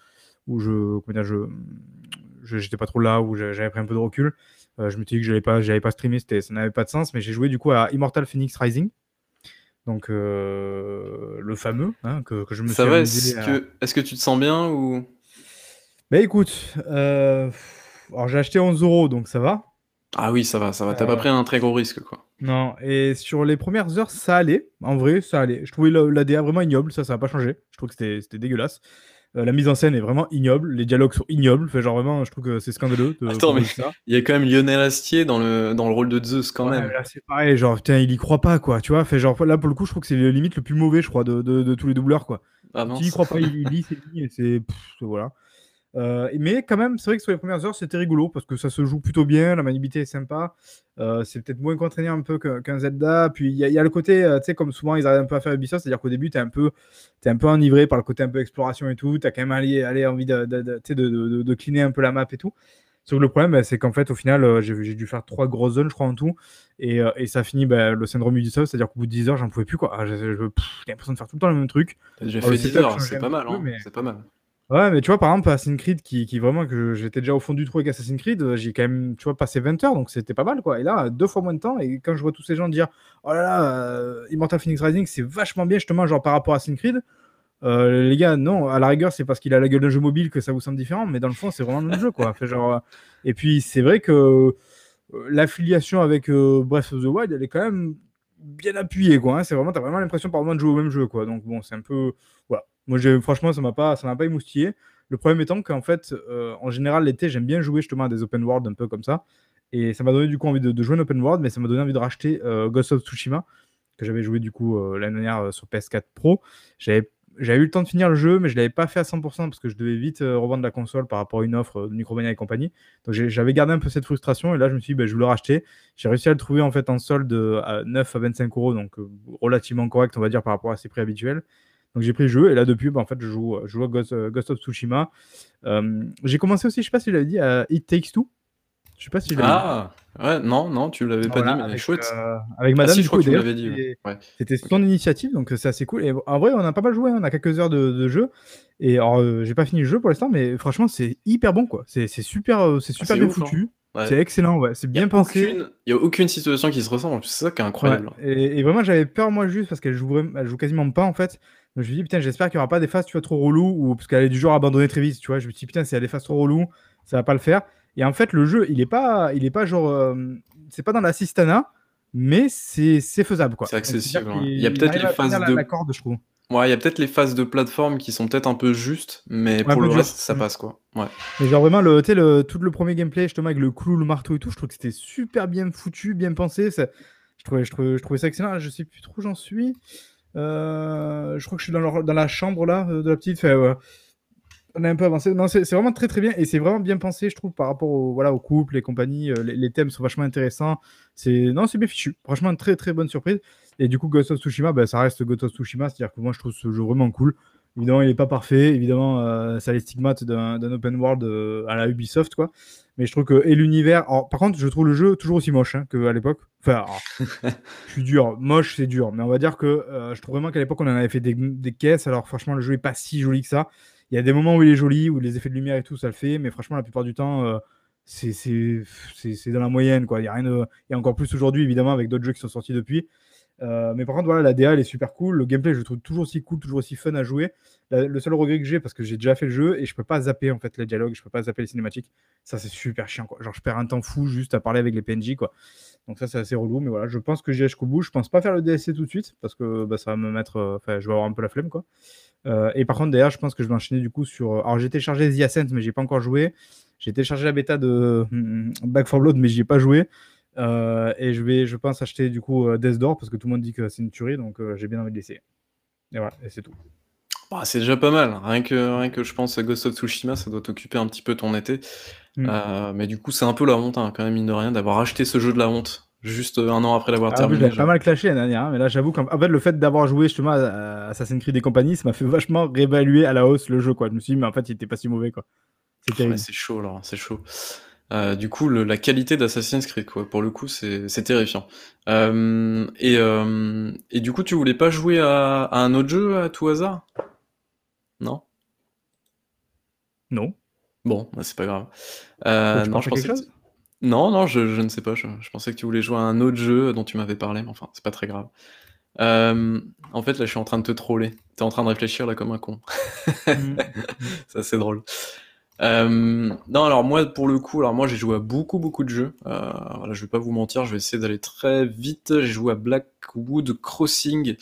où je, comment dire, je, j'étais pas trop là, où j'avais pris un peu de recul, euh, je me suis dit que j'allais pas, pas streamer, c'était, ça n'avait pas de sens. Mais j'ai joué du coup à Immortal Phoenix Rising, donc euh, le fameux hein, que, que, je me ça va, est-ce que, est-ce que tu te sens bien ou? Bah écoute, euh, alors j'ai acheté 11 euros, donc ça va. Ah oui, ça va, ça va. T'as pas pris un très gros risque, quoi. Non, et sur les premières heures, ça allait. En vrai, ça allait. Je trouvais l'ADA vraiment ignoble, ça, ça n'a pas changé. Je trouve que c'était dégueulasse. Euh, la mise en scène est vraiment ignoble, les dialogues sont ignobles. Fait genre vraiment, je trouve que c'est scandaleux. Attends, mais il y a quand même Lionel Astier dans le, dans le rôle de Zeus quand même. Là, c'est pareil, genre, putain, il y croit pas, quoi. Tu vois, fait genre, là, pour le coup, je trouve que c'est limite le plus mauvais, je crois, de, de, tous les doubleurs, quoi. Ah, S'il y croit pas, il, dit, c'est c'est. Voilà. Euh, mais quand même, c'est vrai que sur les premières heures, c'était rigolo parce que ça se joue plutôt bien, la maniabilité est sympa. Euh, c'est peut-être moins contraignant un peu qu'un Zelda. Puis il y, a le côté, euh, tu sais, comme souvent ils arrivent un peu à faire Ubisoft, c'est-à-dire qu'au début, tu es, un peu, es un peu enivré par le côté un peu exploration et tout. Tu as quand même allé, allé envie de, de, de, de, cleaner un peu la map et tout. Sauf que le problème, bah, c'est qu'en fait, au final, j'ai dû faire trois grosses zones, je crois, en tout. Et, et ça finit bah, le syndrome Ubisoft, c'est-à-dire qu'au bout de 10 heures, j'en pouvais plus. J'ai l'impression de faire tout le temps le même truc. J'ai fait 10 heures, c'est pas mal. Hein, C'est pas mal. Ouais, mais tu vois, par exemple, Assassin's Creed, qui, vraiment, que j'étais déjà au fond du trou avec Assassin's Creed, euh, j'ai quand même, tu vois, passé 20 heures, donc c'était pas mal, quoi. Et là, deux fois moins de temps, et quand je vois tous ces gens dire, oh là là, euh, Immortal Phoenix Rising, c'est vachement bien, justement, genre par rapport à Assassin's Creed, euh, les gars, non, à la rigueur, c'est parce qu'il a la gueule d'un jeu mobile que ça vous semble différent, mais dans le fond, c'est vraiment le même jeu, quoi. Genre, et puis, c'est vrai que l'affiliation avec Breath of the Wild, elle est quand même bien appuyée, quoi. Hein. C'est vraiment, t'as vraiment l'impression, par moment, de jouer au même jeu, quoi. Donc, bon, c'est un peu, voilà. Moi, franchement, ça m'a pas, m'a pas émoustillé. Le problème étant qu'en fait, euh, en général, l'été, j'aime bien jouer justement à des open world un peu comme ça. Et ça m'a donné du coup envie de, jouer un open world, mais ça m'a donné envie de racheter euh, Ghost of Tsushima, que j'avais joué du coup euh, l'année dernière sur PS4 Pro. J'avais eu le temps de finir le jeu, mais je l'avais pas fait à 100% parce que je devais vite revendre la console par rapport à une offre de Micromania et compagnie. Donc j'avais gardé un peu cette frustration et là je me suis dit, bah, je vais le racheter. J'ai réussi à le trouver en fait en solde à 9 à 25 euros, donc relativement correct on va dire par rapport à ses prix habituels. Donc j'ai pris le jeu et là depuis, bah, en fait, je joue, je joue à Ghost, euh, of Tsushima. Euh, j'ai commencé aussi, je sais pas si je l'avais dit, à It Takes Two. Je sais pas si je l'avais ah, dit. ouais, non, non, tu l'avais pas dit, mais avec, chouette. Euh, avec Madame, ah, si, je crois que tu l'avais dit. C'était son initiative, donc c'est assez cool. Et en vrai, on a pas mal joué, hein, on a quelques heures de, jeu. Et alors, j'ai pas fini le jeu pour l'instant, mais franchement, c'est hyper bon, quoi. C'est super, c'est super ah, bien foutu. Hein. C'est excellent, ouais. C'est bien pensé. Il n'y a aucune situation qui se ressemble. C'est ça qui est incroyable. Et, vraiment, j'avais peur, moi, juste parce qu'elle joue, elle joue quasiment pas, en fait. Donc je me suis dit, putain, j'espère qu'il n'y aura pas des phases, tu vois, trop relou, ou parce qu'elle est du genre abandonnée très vite, tu vois. Je me dit, putain, s'il y a des phases trop relou, ça va pas le faire. Et en fait, le jeu, il est pas, il est pas genre, euh, c'est pas dans l'assistana, mais c'est faisable. C'est accessible. Il y a peut-être les phases de. La corde, je trouve. Ouais, il y a peut-être les phases de plateforme qui sont peut-être un peu justes, mais pour le reste, ça mm. passe quoi. Ouais. Mais genre vraiment, le, le, tout le premier gameplay, justement, avec le clou, le marteau et tout, je trouve que c'était super bien foutu, bien pensé. Ça, je, trouvais, je, trouvais, je trouvais ça excellent. Je sais plus trop où j'en suis. Euh, je crois que je suis dans, la chambre là, de la petite. On a un peu avancé. Non, c'est vraiment très très bien et c'est vraiment bien pensé, je trouve, par rapport au, voilà, au couple, les compagnies. Euh, les, thèmes sont vachement intéressants. C'est non, c'est bien fichu. Franchement, une très très bonne surprise. Et du coup, Ghost of Tsushima, bah, ça reste Ghost of Tsushima, c'est-à-dire que moi, je trouve ce jeu vraiment cool. Évidemment, il n'est pas parfait. Évidemment, euh, ça a les stigmates d'un open world euh, à la Ubisoft, quoi. Mais je trouve que et l'univers. Par contre, je trouve le jeu toujours aussi moche hein, qu'à l'époque. Enfin, je suis dur. Moche, c'est dur. Mais on va dire que je trouve vraiment qu'à l'époque, on en avait fait des, caisses. Alors, franchement, le jeu est pas si joli que ça. Il y a des moments où il est joli, où les effets de lumière et tout, ça le fait, mais franchement, la plupart du temps, euh, c'est dans la moyenne. Quoi. Il y a rien de... Et encore plus aujourd'hui, évidemment, avec d'autres jeux qui sont sortis depuis. Euh, mais par contre, voilà, la DA, elle est super cool. Le gameplay, je le trouve toujours aussi cool, toujours aussi fun à jouer. le seul regret que j'ai, parce que j'ai déjà fait le jeu et je peux pas zapper en fait les dialogues, je peux pas zapper les cinématiques. Ça, c'est super chiant. Quoi. Genre, je perds un temps fou juste à parler avec les PNJ. Quoi. Donc, ça, c'est assez relou. Mais voilà, je pense que j'irai jusqu'au bout. Je pense pas faire le DLC tout de suite parce que bah, ça va me mettre. Euh, enfin, je vais avoir un peu la flemme. quoi. Euh, et par contre, d'ailleurs, je pense que je vais enchaîner du coup sur. Alors, j'ai téléchargé The Ascent, mais j'ai pas encore joué. J'ai téléchargé la bêta de hmm, Back 4 Blood, mais j'y ai pas joué. Euh, et je vais, je pense, acheter du coup Death Door parce que tout le monde dit que c'est une tuerie, donc j'ai bien envie de l'essayer. Et voilà, et c'est tout. Bah, c'est déjà pas mal. Rien que, rien que je pense à Ghost of Tsushima, ça doit t'occuper un petit peu ton été. Hmm. mais du coup, c'est un peu la honte, hein, quand même, mine de rien, d'avoir acheté ce jeu de la honte juste un an après l'avoir ah, terminé. J'ai pas mal clashé l'année dernière, hein, mais là j'avoue qu'en fait le fait d'avoir joué justement à Assassin's Creed et compagnie, ça m'a fait vachement réévaluer à la hausse le jeu quoi. Je me suis dit mais en fait il était pas si mauvais quoi. C'est chaud là, c'est chaud. Euh, du coup, la qualité d'Assassin's Creed, quoi, pour le coup, c'est terrifiant. Euh, et, euh, et du coup, tu voulais pas jouer à, un autre jeu à tout hasard? Non? Non. Bon, bah, c'est pas grave. non, je pensais que... Non, non, je, ne sais pas. Je, pensais que tu voulais jouer à un autre jeu dont tu m'avais parlé, mais enfin, c'est pas très grave. En fait, là, je suis en train de te troller. T'es en train de réfléchir là comme un con. Mm. Ça, c'est drôle. Euh, non, alors moi, pour le coup, alors moi, j'ai joué à beaucoup, beaucoup de jeux. Euh, voilà, je vais pas vous mentir, je vais essayer d'aller très vite. J'ai joué à Blackwood Crossing.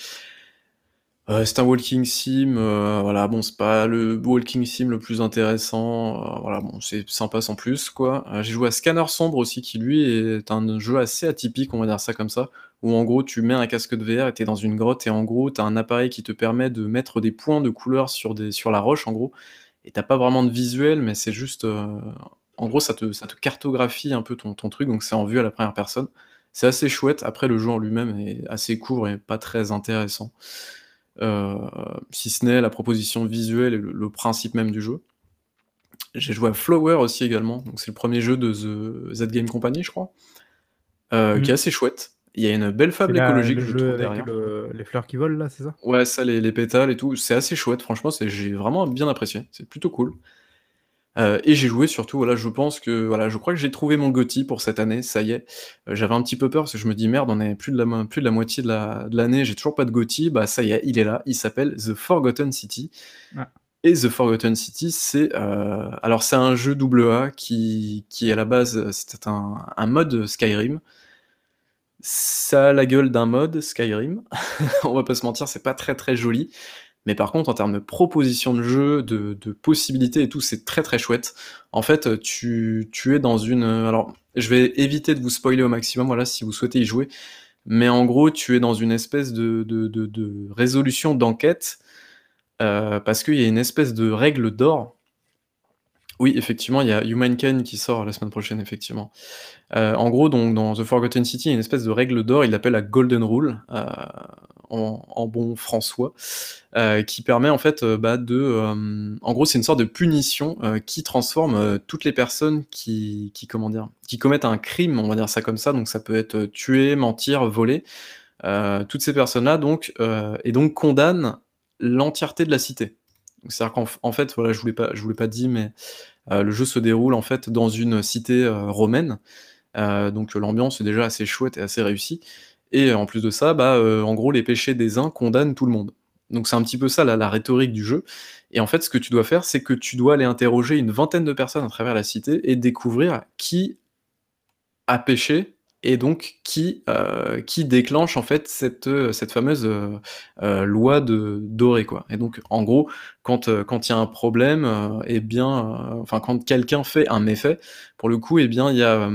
Euh, c'est un walking sim, euh, voilà, bon, c'est pas le walking sim le plus intéressant, euh, voilà, bon, c'est sympa sans plus, quoi. j'ai joué à Scanner Sombre aussi, qui lui est un jeu assez atypique, on va dire ça comme ça, où en gros tu mets un casque de VR et t'es dans une grotte et en gros t'as un appareil qui te permet de mettre des points de couleur sur, des, sur la roche en gros, et t'as pas vraiment de visuel, mais c'est juste, en gros ça te, ça te cartographie un peu ton, ton truc, donc c'est en vue à la première personne. C'est assez chouette, après le jeu en lui-même est assez court et pas très intéressant. Euh, si ce n'est la proposition visuelle et le, principe même du jeu. J'ai joué à Flower aussi également, donc c'est le premier jeu de The Z Game Company, je crois, euh, qui est mhm. assez chouette. Il y a une belle fable écologique, je trouve, derrière. les fleurs qui volent, là, c'est ça? Ouais, ça, les, les, pétales et tout. C'est assez chouette, franchement, j'ai vraiment bien apprécié. C'est plutôt cool. Euh, et j'ai joué surtout, voilà, je pense que, voilà, je crois que j'ai trouvé mon Gotti pour cette année, ça y est. Euh, j'avais un petit peu peur parce que je me dis merde, on est plus de la, plus de la moitié de l'année, j'ai toujours pas de Gotti, bah ça y est, il est là, il s'appelle The Forgotten City. Et The Forgotten City, c'est euh, alors c'est un jeu AA qui, qui à la base c'était un, un mode Skyrim. Ça a la gueule d'un mode Skyrim. on va pas se mentir, c'est pas très très joli. Mais par contre, en termes de proposition de jeu, de, possibilités et tout, c'est très très chouette. En fait, tu, tu es dans une... Alors, je vais éviter de vous spoiler au maximum, voilà, si vous souhaitez y jouer. Mais en gros, tu es dans une espèce de, de, de, résolution d'enquête, euh, parce qu'il y a une espèce de règle d'or. Oui, effectivement, il y a Humankind qui sort la semaine prochaine, effectivement. Euh, en gros, donc, dans The Forgotten City, il y a une espèce de règle d'or, il l'appelle la Golden Rule. Euh, en, bon François, euh, qui permet en fait bah, de, en gros, c'est une sorte de punition qui transforme toutes les personnes qui, qui, comment dire, qui commettent un crime, on va dire ça comme ça. Donc ça peut être tuer, mentir, voler. toutes ces personnes-là donc et donc condamnent l'entièreté de la cité. C'est-à-dire qu'en fait, voilà, je pas, je voulais pas dire, mais le jeu se déroule en fait dans une cité romaine. donc l'ambiance est déjà assez chouette et assez réussie. Et en plus de ça, bah, euh, en gros, les péchés des uns condamnent tout le monde. Donc c'est un petit peu ça la, rhétorique du jeu. Et en fait, ce que tu dois faire, c'est que tu dois aller interroger une vingtaine de personnes à travers la cité et découvrir qui a péché et donc qui, euh, qui déclenche en fait cette, euh, cette fameuse euh, loi de doré quoi. Et donc en gros, quand quand il y a un problème, et eh bien, enfin quand quelqu'un fait un méfait, pour le coup, eh bien il y a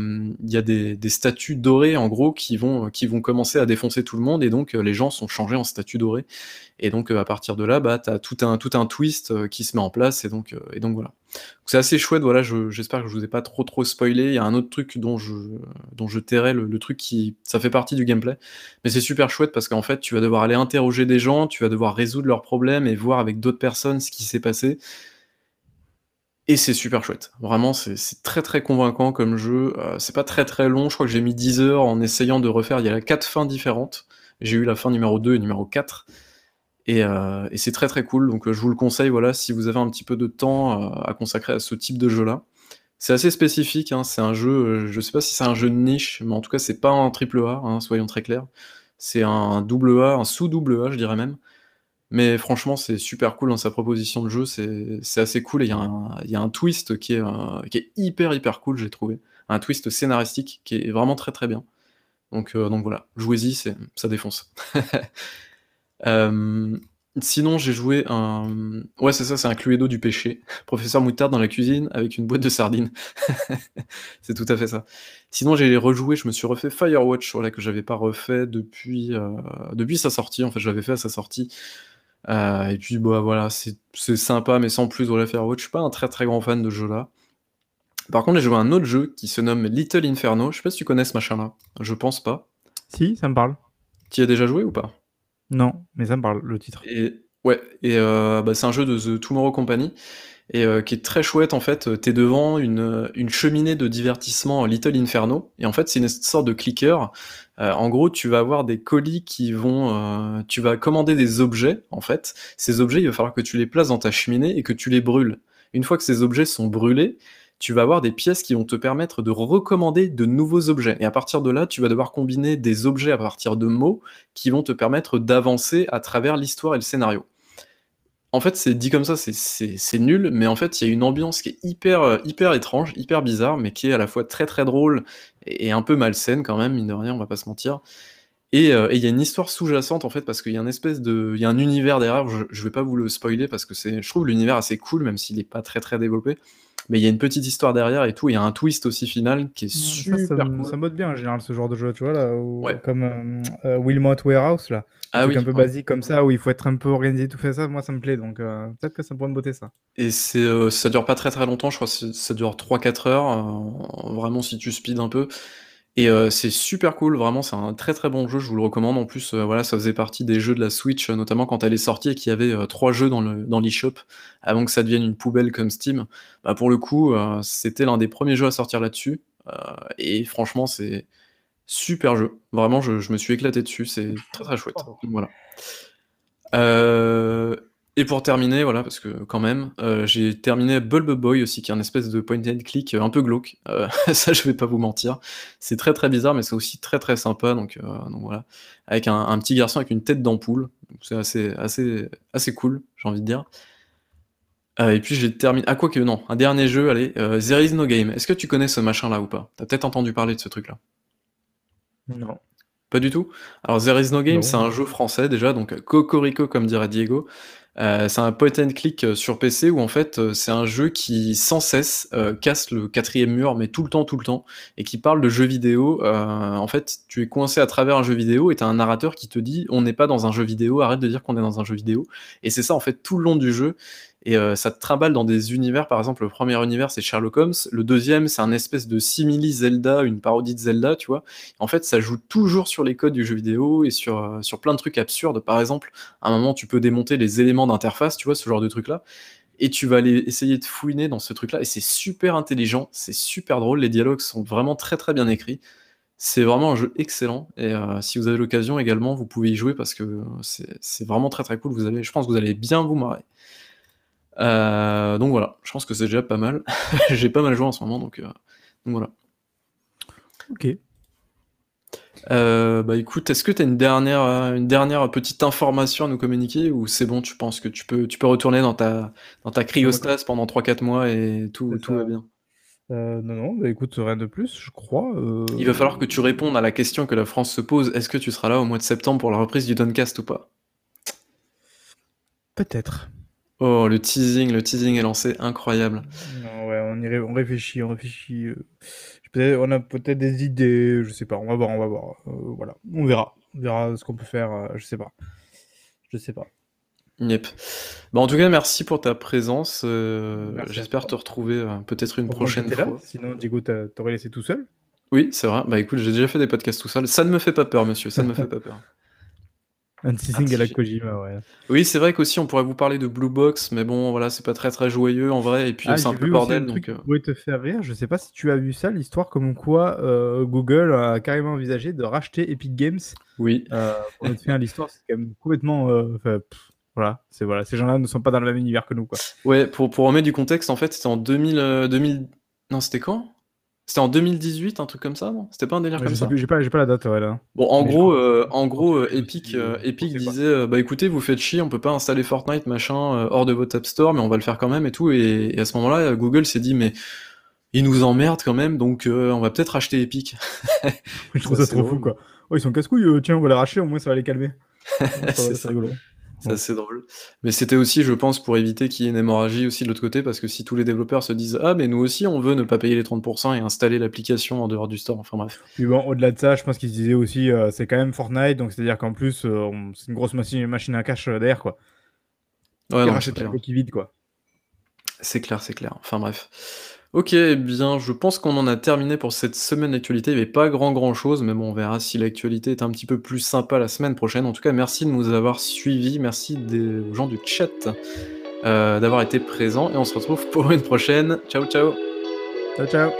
y a des, des statues dorées en gros qui vont qui vont commencer à défoncer tout le monde et donc les gens sont changés en statues dorées. Et donc à partir de là, bah t'as tout un tout un twist qui se met en place et donc et donc voilà. C'est assez chouette, voilà, j'espère que je vous ai pas trop trop spoilé. Il y a un autre truc dont je, dont je tairai le, truc qui. Ça fait partie du gameplay. Mais c'est super chouette parce qu'en fait, tu vas devoir aller interroger des gens, tu vas devoir résoudre leurs problèmes et voir avec d'autres personnes ce qui s'est passé. Et c'est super chouette. Vraiment, c'est très très convaincant comme jeu. Euh, c'est pas très très long. Je crois que j'ai mis 10 heures en essayant de refaire. Il y a quatre fins différentes. J'ai eu la fin numéro 2 et numéro 4. Euh, et, c'est très très cool, donc euh, je vous le conseille, voilà, si vous avez un petit peu de temps euh, à consacrer à ce type de jeu-là. C'est assez spécifique, hein, c'est un jeu, je sais pas si c'est un jeu de niche, mais en tout cas c'est pas un triple A, hein, soyons très clairs. C'est un double A, un sous-double A, je dirais même. Mais franchement, c'est super cool dans sa proposition de jeu, c'est assez cool, et il y, a un twist qui est, hyper hyper cool, j'ai trouvé. Un twist scénaristique qui est vraiment très très bien. Donc voilà, jouez-y, ça défonce. Euh, sinon, j'ai joué un. Ouais, c'est ça, c'est un Cluedo du péché. Professeur Moutarde dans la cuisine avec une boîte de sardines. c'est tout à fait ça. Sinon, j'ai rejoué, je me suis refait Firewatch, voilà, que j'avais pas refait depuis, euh, depuis sa sortie. En fait, je l'avais fait à sa sortie. Euh, et puis, bah voilà, c'est sympa, mais sans plus. Voilà, Firewatch, je suis pas un très très grand fan de jeu là. Par contre, j'ai joué à un autre jeu qui se nomme Little Inferno. Je sais pas si tu connais ce machin-là. Je pense pas. Si, ça me parle. Tu y as déjà joué ou pas? Non, mais ça me parle, le titre. Et ouais, et euh, bah, c'est un jeu de The Tomorrow Company et euh, qui est très chouette en fait. T'es devant une, une cheminée de divertissement Little Inferno et en fait c'est une sorte de clicker. Euh, en gros, tu vas avoir des colis qui vont, tu vas commander des objets en fait. Ces objets, il va falloir que tu les places dans ta cheminée et que tu les brûles. Une fois que ces objets sont brûlés, tu vas avoir des pièces qui vont te permettre de recommander de nouveaux objets. Et à partir de là, tu vas devoir combiner des objets à partir de mots qui vont te permettre d'avancer à travers l'histoire et le scénario. En fait, c'est dit comme ça, c'est nul, mais en fait, il y a une ambiance qui est hyper, euh, hyper étrange, hyper bizarre, mais qui est à la fois très très drôle et, un peu malsaine quand même, mine de rien, on va pas se mentir. Euh, et il y a une histoire sous-jacente en fait, parce qu'il y a un espèce de, il y a un univers derrière. Je, je vais pas vous le spoiler parce que c'est, je trouve l'univers assez cool, même s'il est pas très très développé mais il y a une petite histoire derrière et tout. Il y a un twist aussi final qui est super ça, cool. Ça mode bien en général ce genre de jeu, tu vois, là, comme euh, euh, Wilmot Warehouse, là. Un ah, oui, un peu basique comme ça, où il faut être un peu organisé, tout fait ça, moi ça me plaît, donc euh, peut-être que ça pourrait me botter ça. Et c'est, ça dure pas très très longtemps, je crois que ça dure 3-4 heures, vraiment si tu speed un peu. Et euh, c'est super cool, vraiment, c'est un très très bon jeu, je vous le recommande. En plus, euh, voilà, ça faisait partie des jeux de la Switch, euh, notamment quand elle est sortie et qu'il y avait trois jeux dans le dans l'eShop avant que ça devienne une poubelle comme Steam. Bah, pour le coup, c'était l'un des premiers jeux à sortir là-dessus. et franchement, c'est super jeu. Vraiment, je, je me suis éclaté dessus, c'est très très chouette. Voilà. Et pour terminer, voilà, parce que quand même, euh, j'ai terminé Bulb Boy aussi, qui est un espèce de point and click euh, un peu glauque. Euh, ça, je vais pas vous mentir. C'est très très bizarre, mais c'est aussi très très sympa. Donc, donc voilà, avec un, petit garçon avec une tête d'ampoule. C'est assez assez assez cool, j'ai envie de dire. et puis j'ai terminé. Ah quoi que non, un dernier jeu, allez, There is no game. Est-ce que tu connais ce machin-là ou pas? T'as peut-être entendu parler de ce truc-là. Non. Pas du tout? Alors There is no game, c'est un jeu français déjà, donc Cocorico comme dirait Diego. Euh, c'est un point and click euh, sur PC où en fait euh, c'est un jeu qui sans cesse casse le quatrième mur, mais tout le temps, tout le temps, et qui parle de jeux vidéo. en fait, tu es coincé à travers un jeu vidéo et t'as un narrateur qui te dit on n'est pas dans un jeu vidéo, arrête de dire qu'on est dans un jeu vidéo. Et c'est ça en fait tout le long du jeu. Et euh, ça te trimballe dans des univers, par exemple, le premier univers c'est Sherlock Holmes, le deuxième c'est un espèce de simili Zelda, une parodie de Zelda, tu vois. En fait, ça joue toujours sur les codes du jeu vidéo et sur, euh, sur plein de trucs absurdes. Par exemple, à un moment, tu peux démonter les éléments d'interface, tu vois, ce genre de truc-là. Et tu vas aller essayer de fouiner dans ce truc-là. Et c'est super intelligent, c'est super drôle, les dialogues sont vraiment très très bien écrits. C'est vraiment un jeu excellent et euh, si vous avez l'occasion également, vous pouvez y jouer parce que c'est vraiment très très cool. Vous allez, je pense que vous allez bien vous marrer. Euh, donc voilà, je pense que c'est déjà pas mal. J'ai pas mal joué en ce moment, donc, euh, voilà. Ok. Euh, bah écoute, est-ce que tu as une dernière, une dernière petite information à nous communiquer ou c'est bon, tu penses que tu peux, tu peux retourner dans ta, dans ta cryostase pendant 3-4 mois et tout, tout va bien? Non, non, bah, écoute, rien de plus, je crois, Il va falloir que tu répondes à la question que la France se pose: «Est-ce que tu seras là au mois de septembre pour la reprise du Downcast ou pas?» Peut-être. Oh, le teasing, le teasing est lancé, incroyable. Non, ouais, on y ré on réfléchit, on réfléchit, peut on a peut-être des idées, je sais pas, on va voir, on va voir, heu, voilà, on verra. On verra ce qu'on peut faire, heu, je sais pas. Je sais pas. Yep. Bah, en tout cas, merci pour ta présence, à j'espère te retrouver, peut-être une prochaine étais là, fois. sinon Diego t'a t'aurait laissé tout seul? Oui, c'est vrai. Bah, écoute, j'ai déjà fait des podcasts tout seul. Ça ne me fait pas peur, monsieur, ça ne me fait pas peur. Teasing à la. Kojima, ouais. Oui, c'est vrai qu'aussi on pourrait vous parler de Blue Box, mais bon, voilà, c'est pas très, très joyeux en vrai et puis, Ah, c'est un peu bordel un truc donc qui heu pourrait te faire rire, je sais pas si tu as vu ça, l'histoire comme quoi, heu, Google a carrément envisagé de racheter Epic Games. Oui. Heu, pour fin à l'histoire, c'est quand même complètement, enfin, voilà, c'est voilà, ces gens-là ne sont pas dans le même univers que nous, quoi. Ouais, pour pour remettre du contexte, en fait, c'était en 2000, heu, 2000 non, c'était quand? C'était en 2018, un truc comme ça, non? C'était pas un délire Ouais, je comme sais ça? j'ai pas j'ai pas la date, ouais, là. Bon, en Mais gros, c'est en gros, aussi, Epic, heu, Epic quoi. disait, «Bah, écoutez, vous faites chier, on peut pas installer Fortnite, machin, hors de votre App Store, mais on va le faire quand même et tout» et et à ce moment-là, Google s'est dit: «Mais ils nous emmerdent quand même, donc on va peut-être racheter Epic». Je trouve C'est ça trop fou, quoi. «Oh, ils sont casse-couilles, tiens, on va les racheter, au moins ça va les calmer». C'est rigolo. C'est Ouais. assez drôle. Mais c'était aussi, je pense, pour éviter qu'il y ait une hémorragie aussi de l'autre côté, parce que si tous les développeurs se disent: «Ah, mais nous aussi, on veut ne pas payer les 30% et installer l'application en dehors du store», enfin bref. Puis bon, au-delà de ça, je pense qu'ils se disaient aussi, heu, c'est quand même Fortnite, donc c'est-à-dire qu'en plus, on c'est une grosse machi machine à cash, heu, derrière, quoi. Ouais, non, la coquille vide, quoi. C'est clair, c'est clair. Enfin bref. OK, eh bien, je pense qu'on en a terminé pour cette semaine d'actualité. Il y avait pas grand, grand chose, mais bon, on verra si l'actualité est un petit peu plus sympa la semaine prochaine. En tout cas, merci de nous avoir suivis. Merci aux gens du chat, heu, d'avoir été présents et on se retrouve pour une prochaine. Ciao, ciao. Ciao, ciao.